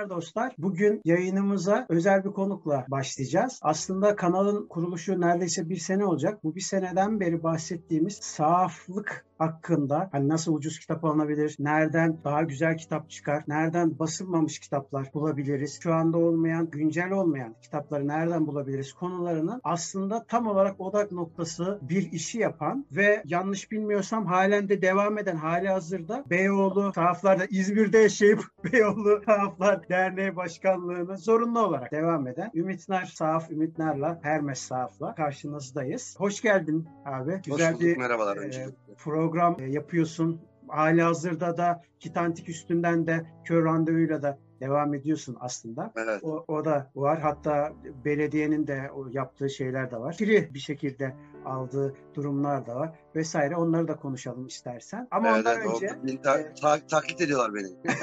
Selamlar dostlar. Bugün yayınımıza özel bir konukla başlayacağız. Aslında kanalın kuruluşu neredeyse bir sene olacak. Bu bir seneden beri bahsettiğimiz saflık hakkında hani nasıl ucuz kitap alınabilir, nereden daha güzel kitap çıkar, nereden basılmamış kitaplar bulabiliriz, şu anda olmayan, güncel olmayan kitapları nereden bulabiliriz konularının aslında tam olarak odak noktası bir işi yapan ve yanlış bilmiyorsam halen de devam eden hali hazırda Beyoğlu sahaflarda İzmir'de yaşayıp Beyoğlu Sahaflar Derneği Başkanlığı'na zorunlu olarak devam eden Ümitnar Sahaf Ümitnar'la Hermes Sahaf'la karşınızdayız. Hoş geldin abi. Güzel Hoş bulduk, bir merhabalar e, program program e, yapıyorsun. Hali hazırda da Kitantik üstünden de kör randevuyla da devam ediyorsun aslında. Evet. O, o da var. Hatta belediyenin de o yaptığı şeyler de var. Free bir şekilde aldığı durumlar da var vesaire. Onları da konuşalım istersen. Ama evet, ondan evet, önce... Beni ta- e, ta- taklit ediyorlar beni.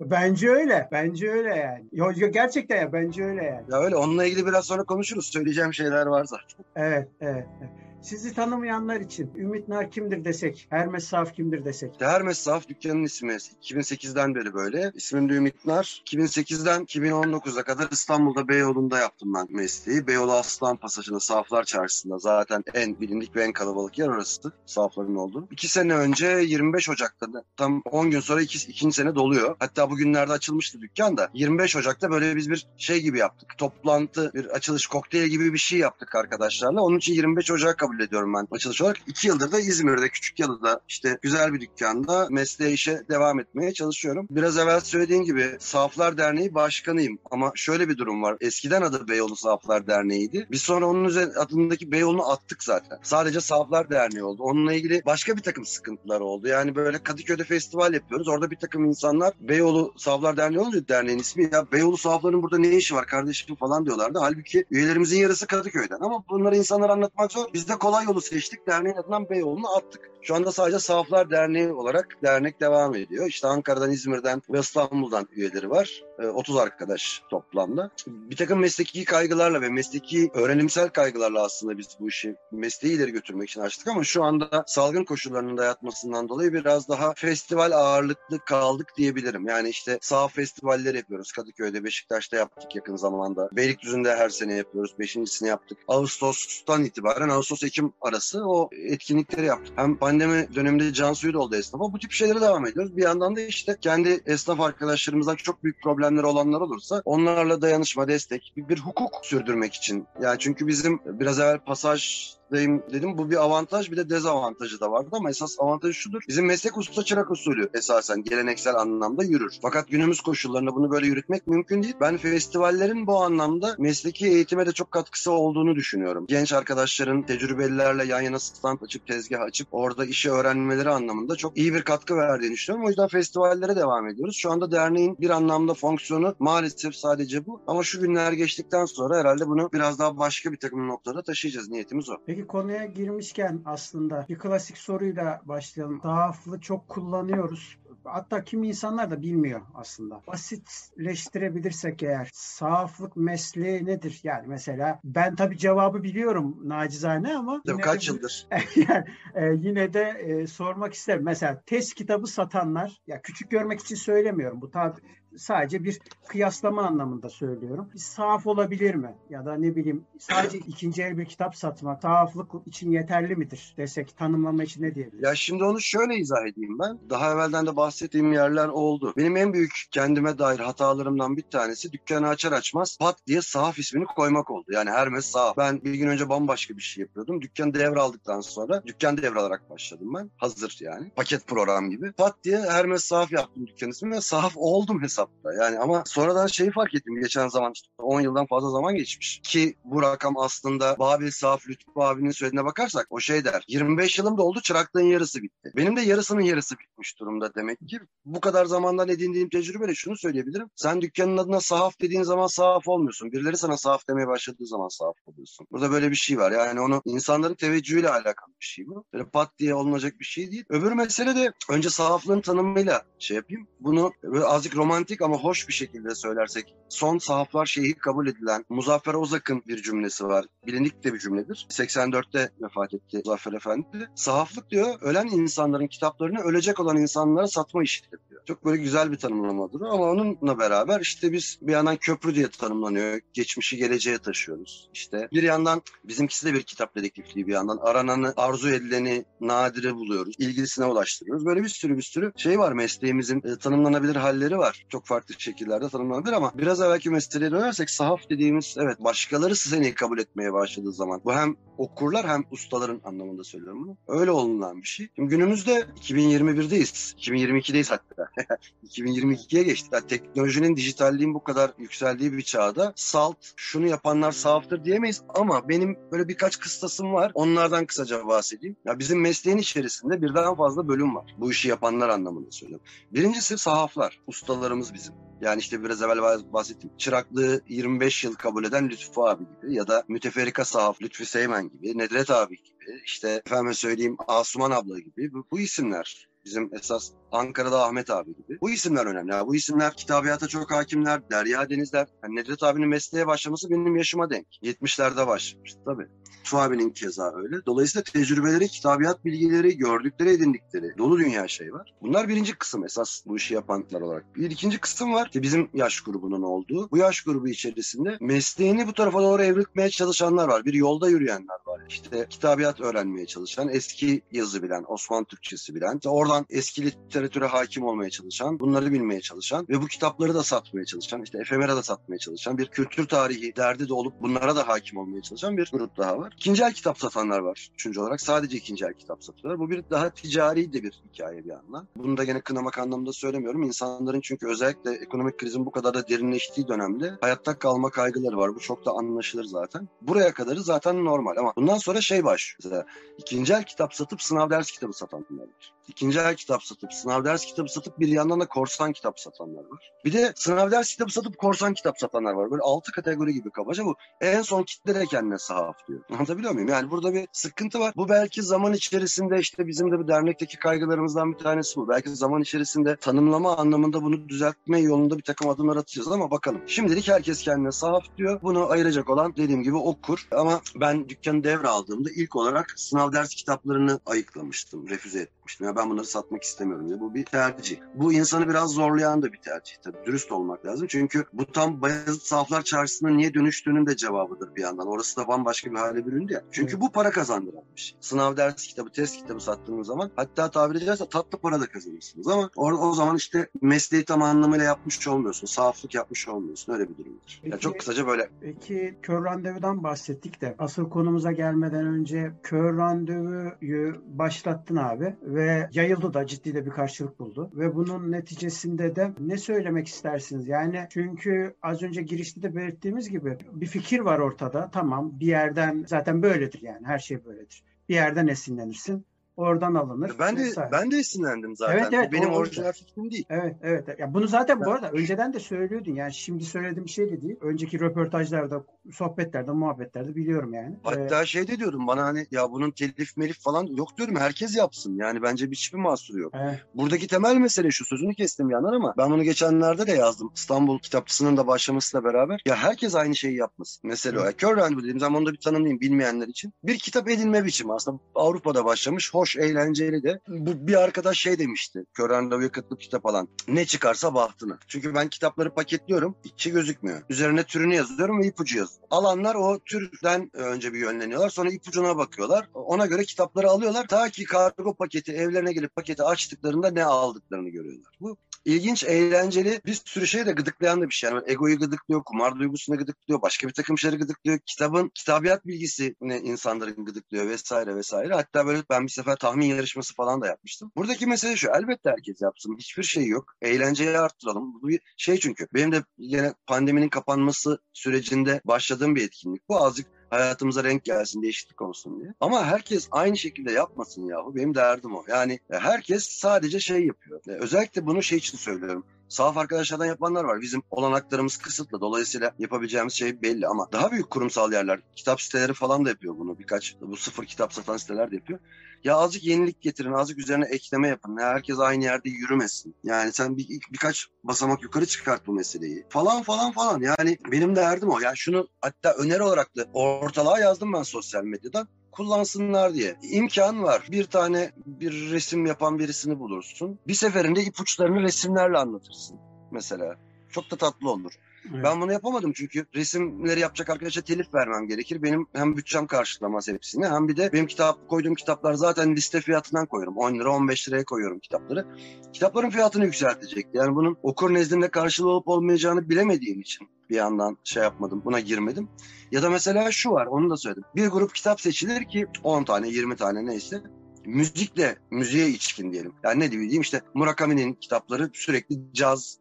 bence öyle. Bence öyle yani. Yo, gerçekten ya bence öyle yani. Ya öyle. Onunla ilgili biraz sonra konuşuruz. Söyleyeceğim şeyler var zaten. Evet, evet. evet. Sizi tanımayanlar için Ümit Nar kimdir desek, Hermes Saf kimdir desek? Hermes Saf dükkanın ismi. 2008'den beri böyle. İsmim de Ümit Nar. 2008'den 2019'a kadar İstanbul'da Beyoğlu'nda yaptım ben mesleği. Beyoğlu Aslan Pasajı'nda Saflar Çarşısı'nda zaten en bilindik ve en kalabalık yer orası. Safların olduğu. İki sene önce 25 Ocak'ta tam 10 gün sonra iki, ikinci sene doluyor. Hatta bugünlerde açılmıştı dükkan da. 25 Ocak'ta böyle biz bir şey gibi yaptık. Toplantı, bir açılış kokteyl gibi bir şey yaptık arkadaşlarla. Onun için 25 Ocak kabul ediyorum ben açılış olarak. İki yıldır da İzmir'de, küçük yalıda işte güzel bir dükkanda mesleğe işe devam etmeye çalışıyorum. Biraz evvel söylediğim gibi Saflar Derneği başkanıyım. Ama şöyle bir durum var. Eskiden adı Beyoğlu Saflar Derneği'ydi. Biz sonra onun üzerine adındaki Beyoğlu'nu attık zaten. Sadece Saflar Derneği oldu. Onunla ilgili başka bir takım sıkıntılar oldu. Yani böyle Kadıköy'de festival yapıyoruz. Orada bir takım insanlar Beyoğlu Saflar Derneği olunca derneğin ismi ya Beyoğlu Safların burada ne işi var kardeşim falan diyorlardı. Halbuki üyelerimizin yarısı Kadıköy'den. Ama bunları insanlara anlatmak zor. Bizde kolay yolu seçtik. Derneğin adından Beyoğlu'nu attık. Şu anda sadece Saflar Derneği olarak dernek devam ediyor. İşte Ankara'dan, İzmir'den ve İstanbul'dan üyeleri var. 30 ee, arkadaş toplamda. Bir takım mesleki kaygılarla ve mesleki öğrenimsel kaygılarla aslında biz bu işi mesleği ileri götürmek için açtık ama şu anda salgın koşullarının dayatmasından dolayı biraz daha festival ağırlıklı kaldık diyebilirim. Yani işte sahaf festivalleri yapıyoruz. Kadıköy'de, Beşiktaş'ta yaptık yakın zamanda. Beylikdüzü'nde her sene yapıyoruz. Beşincisini yaptık. Ağustos'tan itibaren Ağustos-Ekim arası o etkinlikleri yaptık. Hem pandemi döneminde can suyu da oldu esnafa. Bu tip şeylere devam ediyoruz. Bir yandan da işte kendi esnaf arkadaşlarımızdan çok büyük problemleri olanlar olursa onlarla dayanışma, destek, bir, bir hukuk sürdürmek için. Yani çünkü bizim biraz evvel pasaj dedim. Bu bir avantaj bir de dezavantajı da vardı ama esas avantajı şudur. Bizim meslek usta çırak usulü esasen geleneksel anlamda yürür. Fakat günümüz koşullarında bunu böyle yürütmek mümkün değil. Ben festivallerin bu anlamda mesleki eğitime de çok katkısı olduğunu düşünüyorum. Genç arkadaşların tecrübelilerle yan yana stand açıp tezgah açıp orada işi öğrenmeleri anlamında çok iyi bir katkı verdiğini düşünüyorum. O yüzden festivallere devam ediyoruz. Şu anda derneğin bir anlamda fonksiyonu maalesef sadece bu. Ama şu günler geçtikten sonra herhalde bunu biraz daha başka bir takım noktada taşıyacağız. Niyetimiz o. Peki konuya girmişken aslında bir klasik soruyla başlayalım. Zaaflı çok kullanıyoruz hatta kimi insanlar da bilmiyor aslında. Basitleştirebilirsek eğer sahaflık mesleği nedir? Yani mesela ben tabii cevabı biliyorum nacizane ama yine kaç de, yıldır? yani, e, yine de e, sormak isterim. Mesela test kitabı satanlar ya küçük görmek için söylemiyorum. Bu tabi sadece bir kıyaslama anlamında söylüyorum. Sahaf olabilir mi? Ya da ne bileyim sadece ikinci el bir kitap satmak sahaflık için yeterli midir desek tanımlama için ne diyebiliriz? Ya şimdi onu şöyle izah edeyim ben. Daha evvelden de bahsettiğim yerler oldu. Benim en büyük kendime dair hatalarımdan bir tanesi dükkanı açar açmaz pat diye sahaf ismini koymak oldu. Yani Hermes sahaf. Ben bir gün önce bambaşka bir şey yapıyordum. Dükkan devraldıktan sonra dükkan devralarak başladım ben. Hazır yani. Paket program gibi. Pat diye Hermes sahaf yaptım dükkan ismi ve sahaf oldum hesapta. Yani ama sonradan şeyi fark ettim geçen zaman işte 10 yıldan fazla zaman geçmiş. Ki bu rakam aslında Babil Sahaf Lütfü abinin söylediğine bakarsak o şey der. 25 yılım da oldu çıraklığın yarısı bitti. Benim de yarısının yarısı bitmiş durumda demek ki. Bu kadar zamandan edindiğim tecrübeyle şunu söyleyebilirim. Sen dükkanın adına sahaf dediğin zaman sahaf olmuyorsun. Birileri sana sahaf demeye başladığı zaman sahaf oluyorsun. Burada böyle bir şey var. Yani onu insanların teveccühüyle alakalı bir şey bu. Böyle pat diye olunacak bir şey değil. Öbür mesele de önce sahaflığın tanımıyla şey yapayım. Bunu böyle azıcık romantik ama hoş bir şekilde söylersek. Son sahaflar şeyhi kabul edilen Muzaffer Ozak'ın bir cümlesi var. Bilindik de bir cümledir. 84'te vefat etti Muzaffer Efendi. Sahaflık diyor ölen insanların kitaplarını ölecek olan insanlara satma işidir. Çok böyle güzel bir tanımlamadır ama onunla beraber işte biz bir yandan köprü diye tanımlanıyor. Geçmişi geleceğe taşıyoruz. İşte bir yandan bizimkisi de bir kitap dedektifliği bir yandan. Arananı, arzu edileni, nadire buluyoruz. İlgilisine ulaştırıyoruz. Böyle bir sürü bir sürü şey var mesleğimizin e, tanımlanabilir halleri var. Çok farklı şekillerde tanımlanabilir ama biraz evvelki meseleye dönersek sahaf dediğimiz evet başkaları seni kabul etmeye başladığı zaman bu hem okurlar hem ustaların anlamında söylüyorum bunu. Öyle olunan bir şey. Şimdi günümüzde 2021'deyiz. 2022'deyiz hatta. 2022'ye geçtik. Yani teknolojinin, dijitalliğin bu kadar yükseldiği bir çağda salt, şunu yapanlar sahaftır diyemeyiz ama benim böyle birkaç kıstasım var. Onlardan kısaca bahsedeyim. Ya bizim mesleğin içerisinde birden fazla bölüm var. Bu işi yapanlar anlamında söylüyorum. Birincisi sahaflar. Ustalarımız bizim. Yani işte biraz evvel bahsettim. Çıraklığı 25 yıl kabul eden Lütfü abi gibi ya da müteferrika sahaf Lütfü Seymen gibi, Nedret abi gibi, işte efendim söyleyeyim Asuman abla gibi bu, bu isimler bizim esas Ankara'da Ahmet abi gibi. Bu isimler önemli. Yani bu isimler kitabiyata çok hakimler. Derya Denizler. Yani Nedret abinin mesleğe başlaması benim yaşıma denk. 70'lerde başlamıştı tabii. Su abinin keza öyle. Dolayısıyla tecrübeleri, kitabiyat bilgileri, gördükleri, edindikleri dolu dünya şey var. Bunlar birinci kısım esas bu işi yapanlar olarak. Bir ikinci kısım var ki bizim yaş grubunun olduğu. Bu yaş grubu içerisinde mesleğini bu tarafa doğru evrilmeye çalışanlar var. Bir yolda yürüyenler var. İşte kitabiyat öğrenmeye çalışan, eski yazı bilen, Osmanlı Türkçesi bilen, işte oradan eski literatüre hakim olmaya çalışan, bunları bilmeye çalışan ve bu kitapları da satmaya çalışan, işte efemera da satmaya çalışan, bir kültür tarihi derdi de olup bunlara da hakim olmaya çalışan bir grup daha var. İkinci el kitap satanlar var üçüncü olarak. Sadece ikinci el kitap satıyorlar. Bu bir daha ticari de bir hikaye bir yandan. Bunu da gene kınamak anlamında söylemiyorum. İnsanların çünkü özellikle ekonomik krizin bu kadar da derinleştiği dönemde hayatta kalma kaygıları var. Bu çok da anlaşılır zaten. Buraya kadarı zaten normal ama bundan sonra şey başlıyor. Mesela ikinci el kitap satıp sınav ders kitabı satanlar var. İkinci el kitap satıp sınav ders kitabı satıp bir yandan da korsan kitap satanlar var. Bir de sınav ders kitabı satıp korsan kitap satanlar var. Böyle altı kategori gibi kabaca bu. En son kitle de kendine sahaf diyor. Anlatabiliyor muyum? Yani burada bir sıkıntı var. Bu belki zaman içerisinde işte bizim de bu dernekteki kaygılarımızdan bir tanesi bu. Belki zaman içerisinde tanımlama anlamında bunu düzeltme yolunda bir takım adımlar atacağız ama bakalım. Şimdilik herkes kendine sahaf diyor. Bunu ayıracak olan dediğim gibi okur. Ama ben dükkanı devraldığımda ilk olarak sınav ders kitaplarını ayıklamıştım. Refüze etmiştim. Ya ben bunları satmak istemiyorum diye. Bu bir tercih. Bu insanı biraz zorlayan da bir tercih tabii. Dürüst olmak lazım. Çünkü bu tam Bayezid Sahaflar Çarşısı'na niye dönüştüğünün de cevabıdır bir yandan. Orası da bambaşka bir hale büründü ya. Çünkü bu para kazandıran bir şey. Sınav ders kitabı, test kitabı sattığınız zaman hatta tabiri caizse tatlı para da kazanırsınız ama o, o zaman işte mesleği tam anlamıyla yapmış olmuyorsun. Sahaflık yapmış olmuyorsun. Öyle bir durumdur. Peki, yani çok kısaca böyle. Peki kör randevudan bahsettik de asıl konumuza gelmeden önce kör randevuyu başlattın abi ve yayıldı da ciddi de bir karşılık buldu. Ve bunun neticesinde de ne söylemek istersiniz? Yani çünkü az önce girişte de belirttiğimiz gibi bir fikir var ortada. Tamam bir yerden zaten böyledir yani her şey böyledir. Bir yerden esinlenirsin oradan alınır. Ben de vesaire. ben de esinlendim zaten. Evet, evet, Bu benim orijinal fikrim değil. Evet evet. Ya bunu zaten bu arada önceden de söylüyordun. Yani şimdi söylediğim şey de değil. Önceki röportajlarda, sohbetlerde, muhabbetlerde biliyorum yani. Ee, Hatta şey de diyordum bana hani ya bunun telif melif falan yok diyorum herkes yapsın. Yani bence bir hiçbir mahsuru yok. evet. Buradaki temel mesele şu sözünü kestim bir yandan ama ben bunu geçenlerde de yazdım. İstanbul Kitapçısı'nın da başlamasıyla beraber. Ya herkes aynı şeyi yapmasın. Mesela. Ya, kör randevu dediğim zaman onu da bir tanımlayayım bilmeyenler için. Bir kitap edinme biçimi aslında Avrupa'da başlamış hoş hoş, eğlenceli de. Bu bir arkadaş şey demişti. Kör randevuya katılıp kitap alan. Ne çıkarsa bahtına. Çünkü ben kitapları paketliyorum. içi gözükmüyor. Üzerine türünü yazıyorum ve ipucu yazıyorum. Alanlar o türden önce bir yönleniyorlar. Sonra ipucuna bakıyorlar. Ona göre kitapları alıyorlar. Ta ki kargo paketi evlerine gelip paketi açtıklarında ne aldıklarını görüyorlar. Bu ilginç, eğlenceli bir sürü şey de gıdıklayan da bir şey. Yani egoyu gıdıklıyor, kumar duygusunu gıdıklıyor, başka bir takım şeyleri gıdıklıyor. Kitabın, kitabiyat bilgisini insanların gıdıklıyor vesaire vesaire. Hatta böyle ben bir sefer tahmin yarışması falan da yapmıştım. Buradaki mesele şu, elbette herkes yapsın. Hiçbir şey yok. Eğlenceyi arttıralım. Bu bir şey çünkü. Benim de yine pandeminin kapanması sürecinde başladığım bir etkinlik. Bu azıcık hayatımıza renk gelsin, değişiklik olsun diye. Ama herkes aynı şekilde yapmasın yahu. Benim derdim o. Yani herkes sadece şey yapıyor. Özellikle bunu şey için söylüyorum. Sahaf arkadaşlardan yapanlar var. Bizim olanaklarımız kısıtlı. Dolayısıyla yapabileceğimiz şey belli ama daha büyük kurumsal yerler, kitap siteleri falan da yapıyor bunu. Birkaç bu sıfır kitap satan siteler de yapıyor. Ya azıcık yenilik getirin, azıcık üzerine ekleme yapın. Herkes aynı yerde yürümesin. Yani sen bir, birkaç basamak yukarı çıkart bu meseleyi. Falan falan falan. Yani benim derdim o. Yani şunu hatta öneri olarak da ortalığa yazdım ben sosyal medyadan kullansınlar diye. İmkan var. Bir tane bir resim yapan birisini bulursun. Bir seferinde ipuçlarını resimlerle anlatırsın mesela. Çok da tatlı olur. Ben bunu yapamadım çünkü resimleri yapacak arkadaşa telif vermem gerekir. Benim hem bütçem karşılamaz hepsini hem bir de benim kitap koyduğum kitaplar zaten liste fiyatından koyuyorum. 10 lira 15 liraya koyuyorum kitapları. Kitapların fiyatını yükseltecekti. Yani bunun okur nezdinde karşılığı olup olmayacağını bilemediğim için bir yandan şey yapmadım buna girmedim. Ya da mesela şu var onu da söyledim. Bir grup kitap seçilir ki 10 tane 20 tane neyse müzikle müziğe içkin diyelim. Yani ne diyeyim işte Murakami'nin kitapları sürekli caz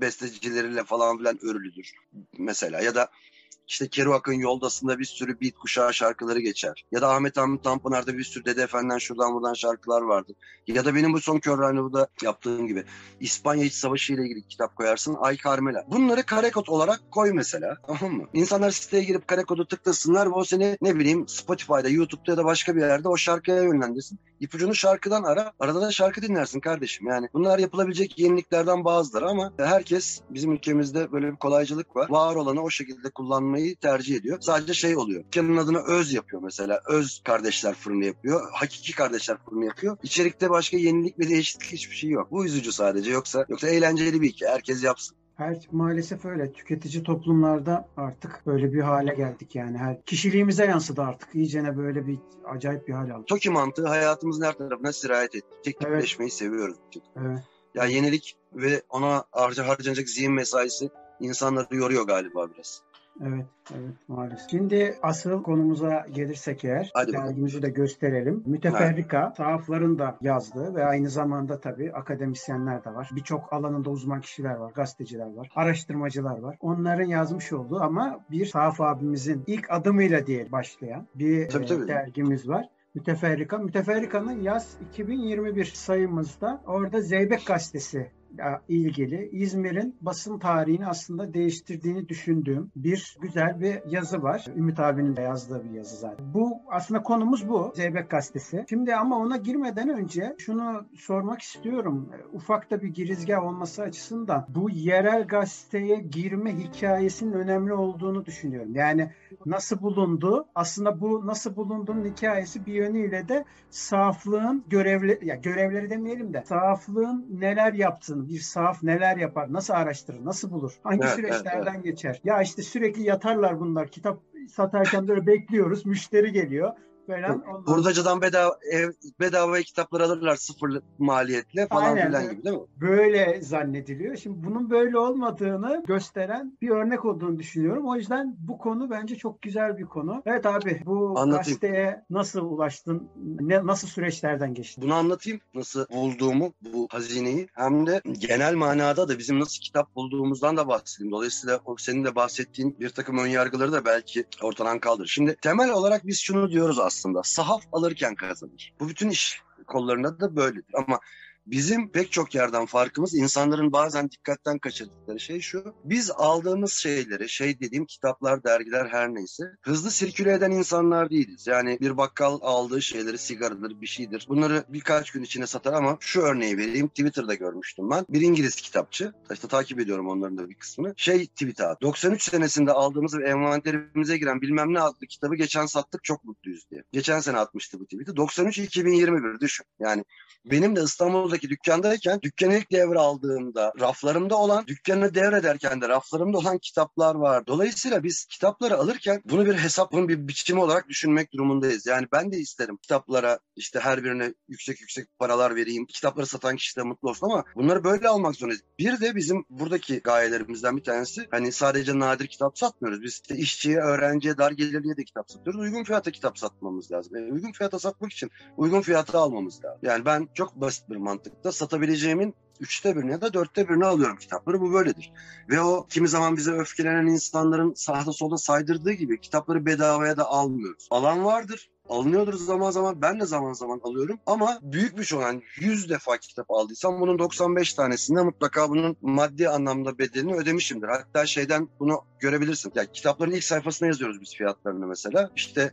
bestecileriyle falan filan örülüdür mesela. Ya da işte Kerouac'ın Yoldası'nda bir sürü beat kuşağı şarkıları geçer. Ya da Ahmet Hamit Tanpınar'da bir sürü Dede Efendi'den şuradan buradan şarkılar vardı. Ya da benim bu son kör randevuda yaptığım gibi İspanya İç Savaşı ile ilgili kitap koyarsın Ay Carmela. Bunları karekod olarak koy mesela. Tamam mı? İnsanlar siteye girip karekodu tıklasınlar ve o seni ne bileyim Spotify'da, YouTube'da ya da başka bir yerde o şarkıya yönlendirsin. İpucunu şarkıdan ara. Arada da şarkı dinlersin kardeşim. Yani bunlar yapılabilecek yeniliklerden bazıları ama herkes bizim ülkemizde böyle bir kolaycılık var. Var olanı o şekilde kullanmayı tercih ediyor. Sadece şey oluyor. Dükkanın adını Öz yapıyor mesela. Öz kardeşler fırını yapıyor. Hakiki kardeşler fırını yapıyor. İçerikte başka yenilik ve değişiklik hiçbir şey yok. Bu üzücü sadece. Yoksa yoksa eğlenceli bir hikaye. Herkes yapsın. Her, maalesef öyle. Tüketici toplumlarda artık böyle bir hale geldik yani. Her, kişiliğimize yansıdı artık. İyicene böyle bir acayip bir hal aldı. TOKİ mantığı hayatımızın her tarafına sirayet etti. Teknikleşmeyi evet. seviyoruz. Evet. Ya yenilik ve ona harca harcanacak zihin mesaisi insanları yoruyor galiba biraz. Evet, evet maalesef. Şimdi asıl konumuza gelirsek eğer Hadi dergimizi de gösterelim. Müteferrika sahafların da yazdığı ve aynı zamanda tabii akademisyenler de var. Birçok alanında uzman kişiler var, gazeteciler var, araştırmacılar var. Onların yazmış olduğu ama bir sahaf abimizin ilk adımıyla diye başlayan bir tabii, tabii. dergimiz var. Müteferrika. Müteferrika'nın yaz 2021 sayımızda orada Zeybek Gazetesi ilgili İzmir'in basın tarihini aslında değiştirdiğini düşündüğüm bir güzel bir yazı var. Ümit abinin de yazdığı bir yazı zaten. Bu aslında konumuz bu. Zeybek Gazetesi. Şimdi ama ona girmeden önce şunu sormak istiyorum. Ufak da bir girizgah olması açısından bu yerel gazeteye girme hikayesinin önemli olduğunu düşünüyorum. Yani nasıl bulundu? Aslında bu nasıl bulunduğunun hikayesi bir yönüyle de saflığın görevli ya görevleri demeyelim de saflığın neler yaptığını bir sahaf neler yapar, nasıl araştırır, nasıl bulur, hangi evet, süreçlerden evet, evet. geçer. Ya işte sürekli yatarlar bunlar. Kitap satarken böyle bekliyoruz, müşteri geliyor falan. Ondan... Hurdacıdan bedava ev, bedava kitaplar alırlar sıfır maliyetle falan Aynen, filan gibi değil mi? Böyle zannediliyor. Şimdi bunun böyle olmadığını gösteren bir örnek olduğunu düşünüyorum. O yüzden bu konu bence çok güzel bir konu. Evet abi bu anlatayım. gazeteye nasıl ulaştın? Ne, nasıl süreçlerden geçtin? Bunu anlatayım. Nasıl bulduğumu bu hazineyi hem de genel manada da bizim nasıl kitap bulduğumuzdan da bahsedeyim. Dolayısıyla senin de bahsettiğin bir takım önyargıları da belki ortadan kaldır. Şimdi temel olarak biz şunu diyoruz aslında aslında. Sahaf alırken kazanır. Bu bütün iş kollarında da böyledir. Ama bizim pek çok yerden farkımız insanların bazen dikkatten kaçırdıkları şey şu. Biz aldığımız şeyleri, şey dediğim kitaplar, dergiler her neyse hızlı sirküle eden insanlar değiliz. Yani bir bakkal aldığı şeyleri sigaradır, bir şeydir. Bunları birkaç gün içine satar ama şu örneği vereyim. Twitter'da görmüştüm ben. Bir İngiliz kitapçı. İşte takip ediyorum onların da bir kısmını. Şey tweet at. 93 senesinde aldığımız ve envanterimize giren bilmem ne adlı kitabı geçen sattık çok mutluyuz diye. Geçen sene atmıştı bu tweet'i. 93-2021 düşün. Yani benim de İstanbul'daki dükkandayken dükkanı ilk devraldığımda raflarımda olan, dükkanı devrederken de raflarımda olan kitaplar var. Dolayısıyla biz kitapları alırken bunu bir hesapın bir biçimi olarak düşünmek durumundayız. Yani ben de isterim kitaplara işte her birine yüksek yüksek paralar vereyim. Kitapları satan kişi de mutlu olsun ama bunları böyle almak zorundayız. Bir de bizim buradaki gayelerimizden bir tanesi hani sadece nadir kitap satmıyoruz. Biz işte işçiye, öğrenciye, dar gelirliye de kitap satıyoruz. Uygun fiyata kitap satmamız lazım. Yani uygun fiyata satmak için uygun fiyata almamız lazım. Yani ben çok basit bir mantıkta satabileceğimin üçte birini ya da dörtte birini alıyorum kitapları. Bu böyledir. Ve o kimi zaman bize öfkelenen insanların sağda solda saydırdığı gibi kitapları bedavaya da almıyoruz. Alan vardır alınıyordur zaman zaman. Ben de zaman zaman alıyorum. Ama büyük bir yani 100 defa kitap aldıysam bunun 95 tanesinde mutlaka bunun maddi anlamda bedelini ödemişimdir. Hatta şeyden bunu görebilirsin. Ya kitapların ilk sayfasına yazıyoruz biz fiyatlarını mesela. İşte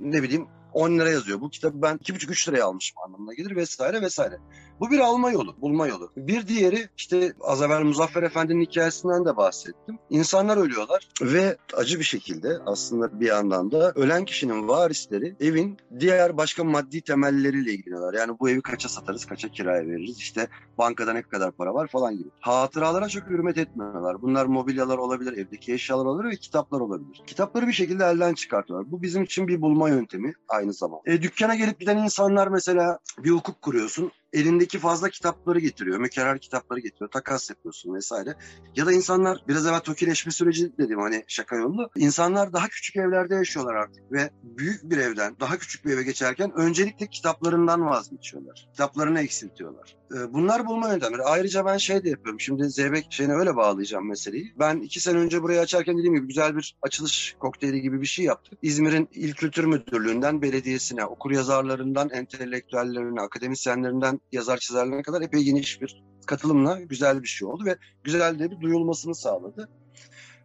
ne bileyim 10 lira yazıyor. Bu kitabı ben 2,5-3 liraya almışım anlamına gelir vesaire vesaire. Bu bir alma yolu, bulma yolu. Bir diğeri işte az evvel Muzaffer Efendi'nin hikayesinden de bahsettim. İnsanlar ölüyorlar ve acı bir şekilde aslında bir yandan da ölen kişinin varisleri evin diğer başka maddi temelleriyle ilgileniyorlar. Yani bu evi kaça satarız, kaça kiraya veririz, işte bankada ne kadar para var falan gibi. Hatıralara çok hürmet etmiyorlar. Bunlar mobilyalar olabilir, evdeki eşyalar olabilir ve kitaplar olabilir. Kitapları bir şekilde elden çıkartıyorlar. Bu bizim için bir bulma yöntemi aynı zamanda. E, dükkana gelip giden insanlar mesela bir hukuk kuruyorsun elindeki fazla kitapları getiriyor. Mükerrer kitapları getiriyor. Takas yapıyorsun vesaire. Ya da insanlar biraz evvel tokileşme süreci dedim hani şaka yollu. İnsanlar daha küçük evlerde yaşıyorlar artık ve büyük bir evden daha küçük bir eve geçerken öncelikle kitaplarından vazgeçiyorlar. Kitaplarını eksiltiyorlar. Ee, bunlar bulma yöntemleri. Ayrıca ben şey de yapıyorum. Şimdi Zeybek şeyine öyle bağlayacağım meseleyi. Ben iki sene önce burayı açarken dediğim gibi güzel bir açılış kokteyli gibi bir şey yaptık. İzmir'in İl Kültür Müdürlüğü'nden belediyesine, okur yazarlarından entelektüellerine, akademisyenlerinden yazar çizerlerine kadar epey geniş bir katılımla güzel bir şey oldu ve güzel de bir duyulmasını sağladı.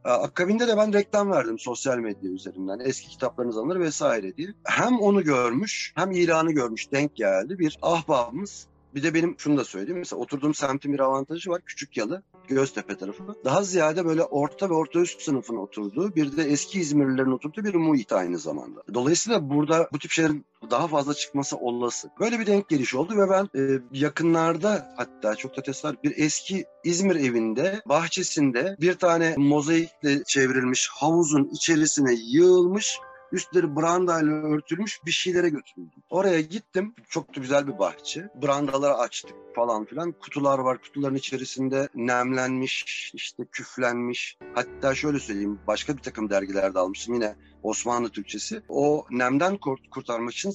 Akabinde de ben reklam verdim sosyal medya üzerinden. Eski kitaplarınız alınır vesaire diye. Hem onu görmüş hem ilanı görmüş denk geldi. Bir ahbabımız bir de benim şunu da söyleyeyim. Mesela oturduğum semtin bir avantajı var. Küçük Yalı, Göztepe tarafı. Daha ziyade böyle orta ve orta üst sınıfın oturduğu bir de eski İzmirlilerin oturduğu bir muhit aynı zamanda. Dolayısıyla burada bu tip şeylerin daha fazla çıkması olası. Böyle bir denk geliş oldu ve ben e, yakınlarda hatta çok da tesadüf bir eski İzmir evinde bahçesinde bir tane mozaikle çevrilmiş havuzun içerisine yığılmış Üstleri brandayla örtülmüş bir şeylere götürüldüm. Oraya gittim. Çok da güzel bir bahçe. Brandaları açtık falan filan. Kutular var. Kutuların içerisinde nemlenmiş, işte küflenmiş. Hatta şöyle söyleyeyim. Başka bir takım dergilerde almıştım yine Osmanlı Türkçesi. O nemden kurt kurtarmak için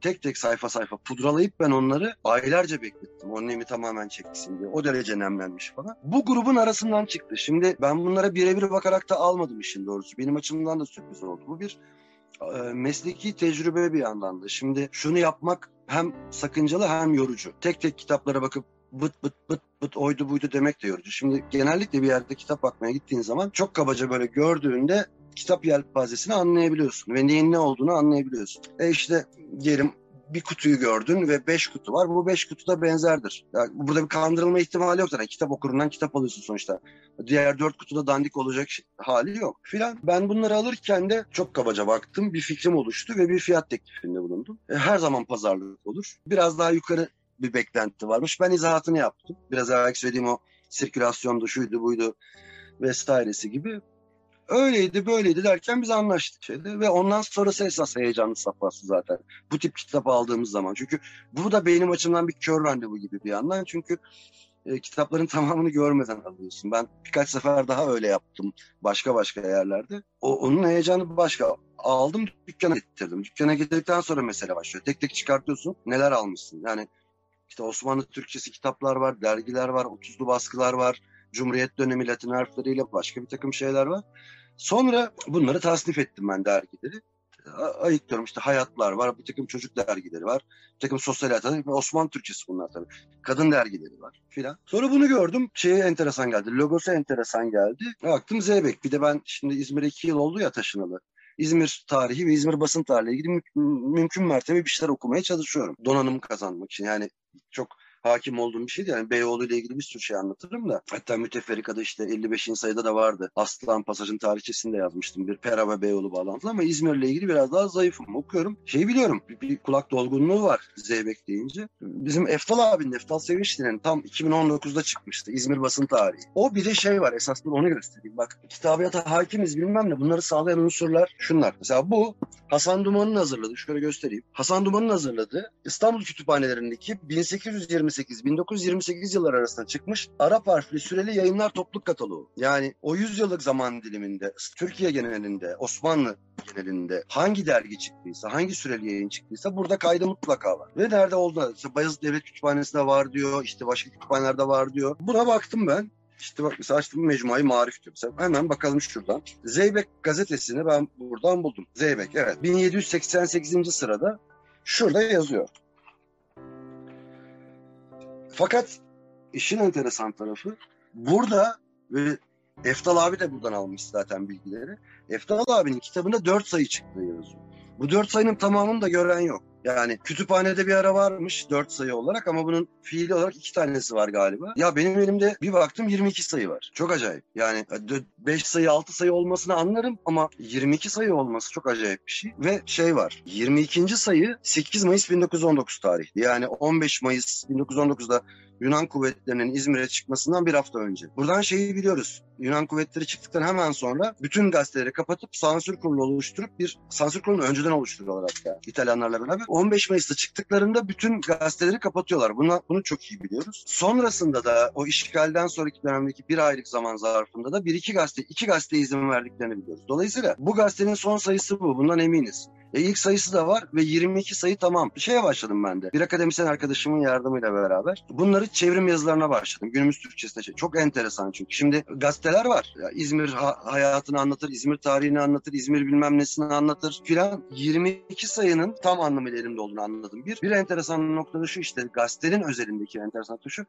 tek tek sayfa sayfa pudralayıp ben onları aylarca beklettim. O nemi tamamen çeksin diye. O derece nemlenmiş falan. Bu grubun arasından çıktı. Şimdi ben bunlara birebir bakarak da almadım işin doğrusu. Benim açımdan da sürpriz oldu. Bu bir mesleki tecrübe bir yandan da. Şimdi şunu yapmak hem sakıncalı hem yorucu. Tek tek kitaplara bakıp bıt bıt bıt bıt oydu buydu demek de yorucu. Şimdi genellikle bir yerde kitap bakmaya gittiğin zaman çok kabaca böyle gördüğünde kitap yelpazesini anlayabiliyorsun ve neyin ne olduğunu anlayabiliyorsun. E işte diyelim bir kutuyu gördün ve beş kutu var. Bu beş kutu da benzerdir. Yani burada bir kandırılma ihtimali yok zaten. Kitap okurundan kitap alıyorsun sonuçta. Diğer dört kutuda dandik olacak hali yok filan. Ben bunları alırken de çok kabaca baktım. Bir fikrim oluştu ve bir fiyat teklifinde bulundum. E, her zaman pazarlık olur. Biraz daha yukarı bir beklenti varmış. Ben izahatını yaptım. Biraz evvel söylediğim o sirkülasyondu, şuydu, buydu vesairesi gibi. Öyleydi böyleydi derken biz anlaştık şeyde ve ondan sonrası esas heyecanlı safhası zaten. Bu tip kitap aldığımız zaman. Çünkü bu da benim açımdan bir kör randevu gibi bir yandan. Çünkü e, kitapların tamamını görmeden alıyorsun. Ben birkaç sefer daha öyle yaptım başka başka yerlerde. O, onun heyecanı başka. Aldım dükkana getirdim. Dükkana getirdikten sonra mesele başlıyor. Tek tek çıkartıyorsun neler almışsın. Yani işte Osmanlı Türkçesi kitaplar var, dergiler var, 30'lu baskılar var Cumhuriyet dönemi Latin harfleriyle başka bir takım şeyler var. Sonra bunları tasnif ettim ben dergileri. ayıklıyorum. İşte hayatlar var, bir takım çocuk dergileri var, bir takım sosyal hayatlar, Osmanlı Türkçesi bunlar tabii. Kadın dergileri var filan. Sonra bunu gördüm. Şeye enteresan geldi. Logosu enteresan geldi. Baktım Zeybek. Bir de ben şimdi İzmir'e iki yıl oldu ya taşınalı. İzmir tarihi ve İzmir basın tarihiyle ilgili mü- mümkün mertebe bir şeyler okumaya çalışıyorum. Donanım kazanmak için. Yani çok hakim olduğum bir şeydi. Yani Beyoğlu ile ilgili bir sürü şey anlatırım da. Hatta müteferrikada işte 55. sayıda da vardı. Aslan Pasaj'ın tarihçesinde yazmıştım. Bir Pera ve Beyoğlu bağlantılı ama İzmir'le ilgili biraz daha zayıfım. Okuyorum. Şeyi biliyorum. Bir, bir kulak dolgunluğu var Zeybek deyince. Bizim Eftal abinin, Eftal Sevinçli'nin tam 2019'da çıkmıştı. İzmir basın tarihi. O bir de şey var. Esas bir onu göstereyim. Bak kitabiyata hakimiz bilmem ne. Bunları sağlayan unsurlar şunlar. Mesela bu Hasan Duman'ın hazırladığı, şöyle göstereyim. Hasan Duman'ın hazırladığı İstanbul kütüphanelerindeki 1828-1928 yıllar arasında çıkmış Arap harfli süreli yayınlar topluluk kataloğu. Yani o 100 yıllık zaman diliminde Türkiye genelinde, Osmanlı genelinde hangi dergi çıktıysa, hangi süreli yayın çıktıysa burada kaydı mutlaka var. Ve nerede olduğunu, işte Bayezid Devlet Kütüphanesi'nde var diyor, işte başka kütüphanelerde var diyor. Buna baktım ben. İşte bak mesela açtım Mecmuayı Marif diyor. Mesela hemen bakalım şuradan. Zeybek gazetesini ben buradan buldum. Zeybek evet. 1788. sırada şurada yazıyor. Fakat işin enteresan tarafı burada ve Eftal abi de buradan almış zaten bilgileri. Eftal abinin kitabında 4 sayı çıktığı yazıyor. Bu 4 sayının tamamını da gören yok. Yani kütüphanede bir ara varmış 4 sayı olarak ama bunun fiili olarak 2 tanesi var galiba. Ya benim elimde bir baktım 22 sayı var. Çok acayip. Yani 5 sayı 6 sayı olmasını anlarım ama 22 sayı olması çok acayip bir şey. Ve şey var 22. sayı 8 Mayıs 1919 tarihli. Yani 15 Mayıs 1919'da Yunan kuvvetlerinin İzmir'e çıkmasından bir hafta önce. Buradan şeyi biliyoruz. Yunan kuvvetleri çıktıktan hemen sonra bütün gazeteleri kapatıp sansür kurulu oluşturup bir sansür kurulunu önceden oluşturuyorlar hatta İtalyanlarla beraber. 15 Mayıs'ta çıktıklarında bütün gazeteleri kapatıyorlar. Bunu, bunu çok iyi biliyoruz. Sonrasında da o işgalden sonraki dönemdeki bir aylık zaman zarfında da bir iki gazete, iki gazete izin verdiklerini biliyoruz. Dolayısıyla bu gazetenin son sayısı bu. Bundan eminiz. E ilk sayısı da var ve 22 sayı tamam. Bir şeye başladım ben de. Bir akademisyen arkadaşımın yardımıyla beraber. Bunları çevrim yazılarına başladım. Günümüz Türkçesine. Şey. Çok enteresan çünkü. Şimdi gazeteler var. Ya İzmir ha- hayatını anlatır, İzmir tarihini anlatır, İzmir bilmem nesini anlatır filan. 22 sayının tam anlamıyla elimde olduğunu anladım. Bir, bir enteresan nokta da şu işte gazetenin özelindeki enteresan nokta şu.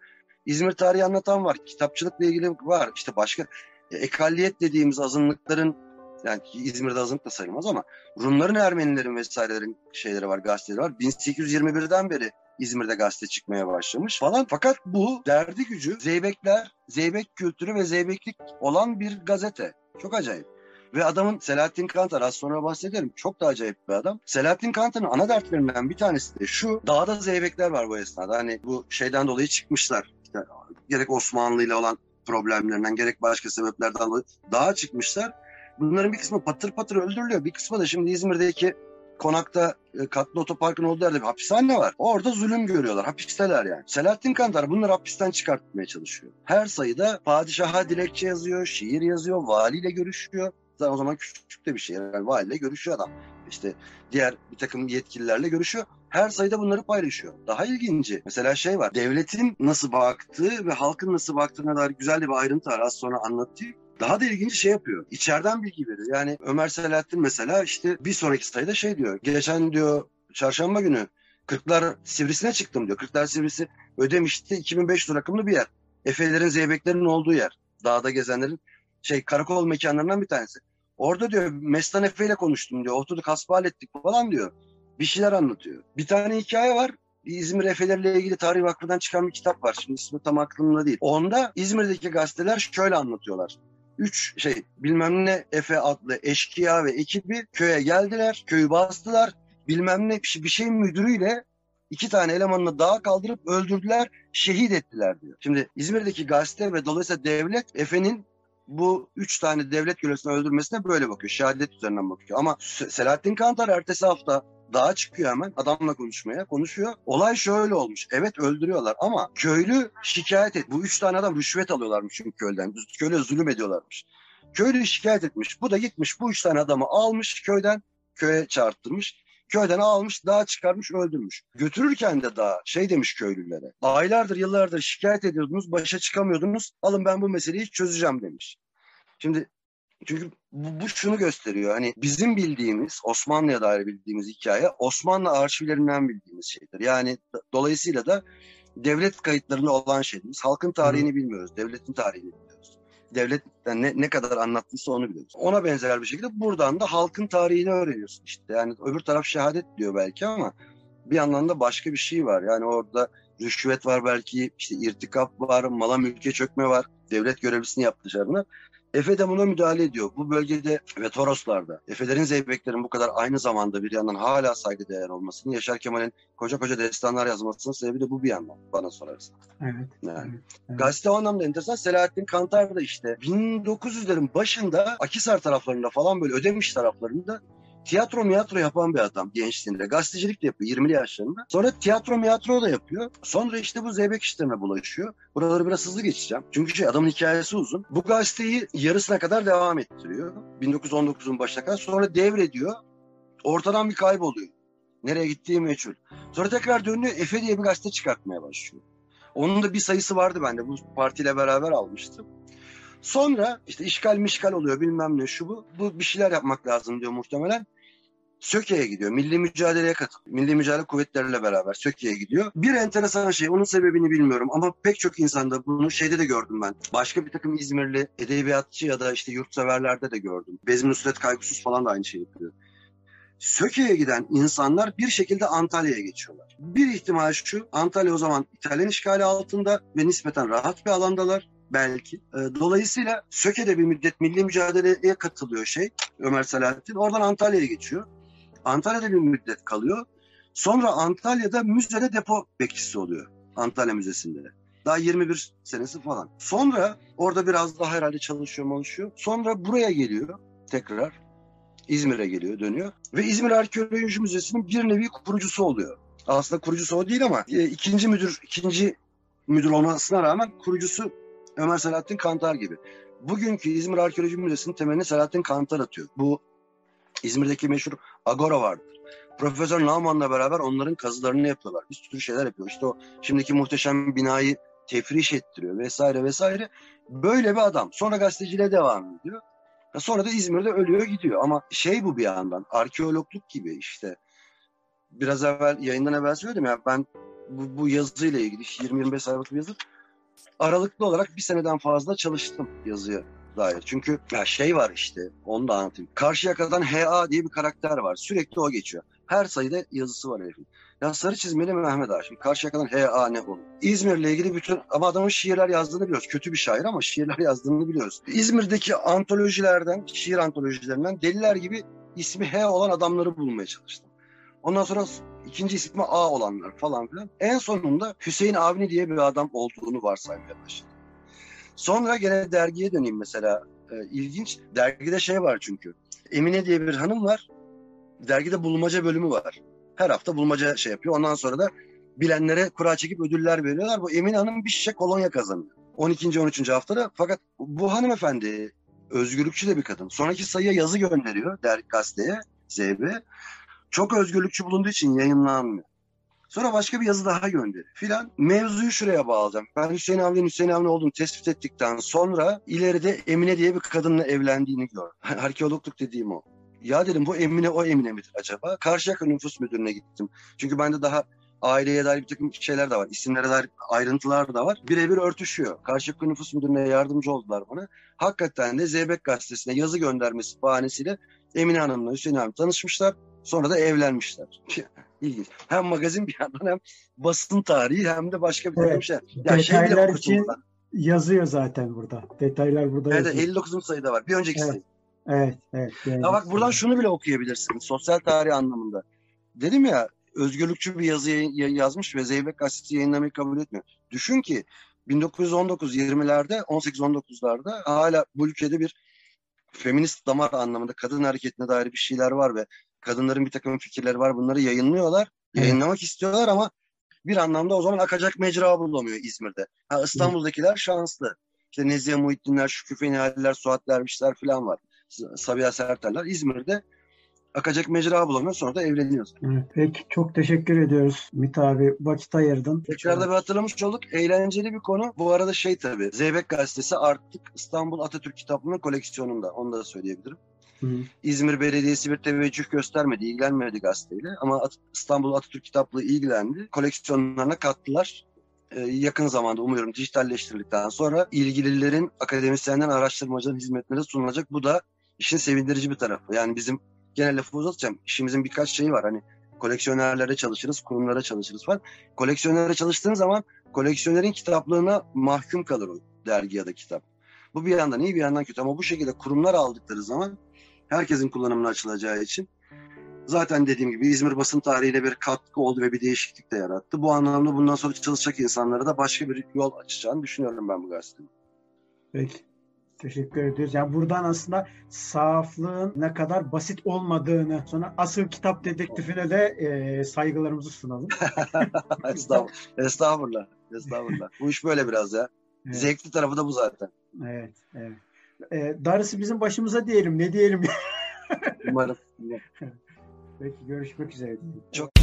İzmir tarihi anlatan var. Kitapçılıkla ilgili var. İşte başka e, ekalliyet dediğimiz azınlıkların yani İzmir'de azınlık da sayılmaz ama Rumların, Ermenilerin vesairelerin şeyleri var, gazeteleri var. 1821'den beri İzmir'de gazete çıkmaya başlamış falan. Fakat bu derdi gücü Zeybekler, Zeybek kültürü ve Zeybeklik olan bir gazete. Çok acayip. Ve adamın Selahattin Kantar az sonra bahsederim. Çok da acayip bir adam. Selahattin Kantar'ın ana dertlerinden bir tanesi de şu. Dağda zeybekler var bu esnada. Hani bu şeyden dolayı çıkmışlar. İşte gerek Osmanlı ile olan problemlerinden gerek başka sebeplerden dolayı dağa çıkmışlar. Bunların bir kısmı patır patır öldürülüyor. Bir kısmı da şimdi İzmir'deki konakta e, katlı otoparkın olduğu yerde bir hapishane var. Orada zulüm görüyorlar. Hapisteler yani. Selahattin Kantar bunları hapisten çıkartmaya çalışıyor. Her sayıda padişaha dilekçe yazıyor, şiir yazıyor, valiyle görüşüyor. Zaten o zaman küçük de bir şey. Yani valiyle görüşüyor adam. İşte diğer bir takım yetkililerle görüşüyor. Her sayıda bunları paylaşıyor. Daha ilginci mesela şey var. Devletin nasıl baktığı ve halkın nasıl baktığına dair güzel bir ayrıntı var. Az sonra anlatayım. Daha da ilginç şey yapıyor. İçeriden bilgi veriyor. Yani Ömer Selahattin mesela işte bir sonraki sayıda şey diyor. Geçen diyor çarşamba günü Kırklar Sivrisi'ne çıktım diyor. Kırklar Sivrisi Ödemiş'te 2500 rakımlı bir yer. Efelerin, zeybeklerin olduğu yer. Dağda gezenlerin şey karakol mekanlarından bir tanesi. Orada diyor Mestan Efe ile konuştum diyor. Oturduk hasbihal ettik falan diyor. Bir şeyler anlatıyor. Bir tane hikaye var. İzmir Efeleriyle ilgili Tarih Vakfı'ndan çıkan bir kitap var. Şimdi ismi tam aklımda değil. Onda İzmir'deki gazeteler şöyle anlatıyorlar. Üç şey bilmem ne Efe adlı eşkıya ve ekibi köye geldiler. Köyü bastılar. Bilmem ne bir şey müdürüyle iki tane elemanını dağa kaldırıp öldürdüler, şehit ettiler diyor. Şimdi İzmir'deki gazete ve dolayısıyla devlet Efe'nin bu üç tane devlet görevlisini öldürmesine böyle bakıyor. Şehadet üzerinden bakıyor. Ama Selahattin Kantar ertesi hafta dağa çıkıyor hemen adamla konuşmaya. Konuşuyor. Olay şöyle olmuş. Evet öldürüyorlar ama köylü şikayet et. Bu üç tane adam rüşvet alıyorlarmış çünkü köyden. Köylü zulüm ediyorlarmış. Köylü şikayet etmiş. Bu da gitmiş bu üç tane adamı almış köyden köye çağırttırmış. Köyden almış, dağa çıkarmış, öldürmüş. Götürürken de daha şey demiş köylülere. Aylardır, yıllardır şikayet ediyordunuz, başa çıkamıyordunuz. Alın ben bu meseleyi çözeceğim demiş. Şimdi Çünkü bu, bu şunu gösteriyor. Hani bizim bildiğimiz Osmanlı'ya dair bildiğimiz hikaye Osmanlı arşivlerinden bildiğimiz şeydir. Yani dolayısıyla da devlet kayıtlarında olan şeyimiz. Halkın tarihini bilmiyoruz. Devletin tarihini bilmiyoruz. Devlet ne, ne kadar anlattıysa onu biliyoruz. Ona benzer bir şekilde buradan da halkın tarihini öğreniyorsun işte. Yani öbür taraf şehadet diyor belki ama bir yandan da başka bir şey var. Yani orada rüşvet var belki, işte irtikap var, mala mülke çökme var. Devlet görevlisini yaptı dışarına. Efe de buna müdahale ediyor. Bu bölgede ve Toroslarda Efelerin, Zeybeklerin bu kadar aynı zamanda bir yandan hala saygıdeğer olmasının Yaşar Kemal'in koca koca destanlar yazmasının sebebi de bu bir yandan bana sorarsan. Evet. Yani. evet, evet. Gazete o anlamda enteresan. Selahattin Kantar da işte 1900'lerin başında Akisar taraflarında falan böyle ödemiş taraflarında tiyatro miyatro yapan bir adam gençliğinde. Gazetecilik de yapıyor 20'li yaşlarında. Sonra tiyatro miyatro da yapıyor. Sonra işte bu zeybek işlerine bulaşıyor. Buraları biraz hızlı geçeceğim. Çünkü şey adamın hikayesi uzun. Bu gazeteyi yarısına kadar devam ettiriyor. 1919'un başına kadar. Sonra devrediyor. Ortadan bir kayboluyor. Nereye gittiği meçhul. Sonra tekrar dönüyor Efe diye bir gazete çıkartmaya başlıyor. Onun da bir sayısı vardı bende. Bu partiyle beraber almıştım. Sonra işte işgal mişgal oluyor bilmem ne şu bu. Bu bir şeyler yapmak lazım diyor muhtemelen. Söke'ye gidiyor. Milli mücadeleye katılıyor. Milli mücadele kuvvetleriyle beraber Söke'ye gidiyor. Bir enteresan şey, onun sebebini bilmiyorum ama pek çok insanda bunu şeyde de gördüm ben. Başka bir takım İzmirli edebiyatçı ya da işte yurtseverlerde de gördüm. Bezmi Nusret Kaygısız falan da aynı şey yapıyor. Söke'ye giden insanlar bir şekilde Antalya'ya geçiyorlar. Bir ihtimal şu, Antalya o zaman İtalyan işgali altında ve nispeten rahat bir alandalar belki. Dolayısıyla Söke'de bir müddet milli mücadeleye katılıyor şey Ömer Selahattin. Oradan Antalya'ya geçiyor. Antalya'da bir müddet kalıyor. Sonra Antalya'da müzede depo bekçisi oluyor. Antalya Müzesi'nde. Daha 21 senesi falan. Sonra orada biraz daha herhalde çalışıyor çalışıyor. Sonra buraya geliyor tekrar. İzmir'e geliyor, dönüyor. Ve İzmir Arkeoloji Müzesi'nin bir nevi kurucusu oluyor. Aslında kurucusu o değil ama e, ikinci müdür, ikinci müdür olmasına rağmen kurucusu Ömer Selahattin Kantar gibi. Bugünkü İzmir Arkeoloji Müzesi'nin temelini Selahattin Kantar atıyor. Bu İzmir'deki meşhur Agora vardır. Profesör Nauman'la beraber onların kazılarını yapıyorlar. Bir sürü şeyler yapıyor. İşte o şimdiki muhteşem binayı tefriş ettiriyor vesaire vesaire. Böyle bir adam. Sonra gazeteciliğe devam ediyor. Sonra da İzmir'de ölüyor gidiyor. Ama şey bu bir yandan arkeologluk gibi işte. Biraz evvel yayından evvel söyledim ya ben bu, bu yazıyla ilgili 20-25 sayfalık bir yazı aralıklı olarak bir seneden fazla çalıştım yazıya dair. Çünkü ya şey var işte onu da anlatayım. Karşıyaka'dan HA diye bir karakter var. Sürekli o geçiyor. Her sayıda yazısı var herifin. Ya sarı çizmeli Mehmet Ağa. Şimdi Karşıyaka'dan HA ne olur? İzmir'le ilgili bütün ama adamın şiirler yazdığını biliyoruz. Kötü bir şair ama şiirler yazdığını biliyoruz. İzmir'deki antolojilerden, şiir antolojilerinden deliler gibi ismi H olan adamları bulmaya çalıştım. Ondan sonra ikinci ismi A olanlar falan filan. En sonunda Hüseyin Avni diye bir adam olduğunu varsaymaya başladım. Sonra gene dergiye döneyim mesela. Ee, ilginç. Dergide şey var çünkü. Emine diye bir hanım var. Dergide bulmaca bölümü var. Her hafta bulmaca şey yapıyor. Ondan sonra da bilenlere kura çekip ödüller veriyorlar. Bu Emine Hanım bir şişe kolonya kazanıyor. 12. 13. haftada. Fakat bu hanımefendi özgürlükçü de bir kadın. Sonraki sayıya yazı gönderiyor der gazeteye, ZB. Çok özgürlükçü bulunduğu için yayınlanmıyor. Sonra başka bir yazı daha gönderi filan. Mevzuyu şuraya bağlayacağım. Ben Hüseyin Avni'nin Hüseyin Avni olduğunu tespit ettikten sonra ileride Emine diye bir kadınla evlendiğini gördüm. Arkeologluk dediğim o. Ya dedim bu Emine o Emine midir acaba? Karşıyaka nüfus müdürüne gittim. Çünkü bende daha aileye dair bir takım şeyler de var. İsimlere dair ayrıntılar da var. Birebir örtüşüyor. Karşıyaka nüfus müdürüne yardımcı oldular bana. Hakikaten de Zeybek gazetesine yazı göndermesi bahanesiyle Emine Hanım'la Hüseyin Avni tanışmışlar. Sonra da evlenmişler. İlginç. Hem magazin bir yandan hem basın tarihi hem de başka bir takım evet. şey. Ya şey Detaylar için yazıyor zaten burada. Detaylar burada evet, yazıyor. 59. sayıda var. Bir önceki evet. sayı. Evet, evet. Ya bak buradan şunu bile okuyabilirsin. Sosyal tarih anlamında. Dedim ya özgürlükçü bir yazı yazmış ve Zeybek gazetesi yayınlamayı kabul etmiyor. Düşün ki 1919-20'lerde, 18-19'larda hala bu ülkede bir feminist damar anlamında kadın hareketine dair bir şeyler var ve kadınların bir takım fikirleri var. Bunları yayınlıyorlar. Yayınlamak istiyorlar ama bir anlamda o zaman akacak mecra bulamıyor İzmir'de. Ha, İstanbul'dakiler şanslı. İşte Nezihe Muhittinler, Şükrü Fenihaliler, Suat Dervişler falan var. Sabiha Serterler. İzmir'de akacak mecra bulamıyor sonra da evleniyoruz. Evet, peki çok teşekkür ediyoruz Ümit abi. Vakit ayırdın. Tekrarda bir hatırlamış olduk. Eğlenceli bir konu. Bu arada şey tabii. Zeybek Gazetesi artık İstanbul Atatürk kitaplığının koleksiyonunda. Onu da söyleyebilirim. Hı. İzmir Belediyesi bir teveccüh göstermedi, ilgilenmedi gazeteyle. Ama At- İstanbul Atatürk Kitaplığı ilgilendi. Koleksiyonlarına kattılar. Ee, yakın zamanda umuyorum dijitalleştirildikten sonra ilgililerin, akademisyenlerin, araştırmacıların hizmetleri sunulacak. Bu da işin sevindirici bir tarafı. Yani bizim genel lafı uzatacağım. İşimizin birkaç şeyi var. Hani koleksiyonerlere çalışırız, kurumlara çalışırız falan. Koleksiyonere çalıştığın zaman koleksiyonerin kitaplığına mahkum kalır o dergi ya da kitap. Bu bir yandan iyi bir yandan kötü ama bu şekilde kurumlar aldıkları zaman herkesin kullanımına açılacağı için zaten dediğim gibi İzmir basın tarihiyle bir katkı oldu ve bir değişiklik de yarattı. Bu anlamda bundan sonra çalışacak insanlara da başka bir yol açacağını düşünüyorum ben bu gazetenin. Peki. Teşekkür ediyoruz. Yani buradan aslında sahaflığın ne kadar basit olmadığını sonra asıl kitap dedektifine de e, saygılarımızı sunalım. Estağfurullah. Estağfurullah. Estağfurullah. Bu iş böyle biraz ya. Evet, Zevkli tarafı da bu zaten. evet, evet. E, darısı bizim başımıza diyelim. Ne diyelim? Umarım. Peki görüşmek üzere. Çok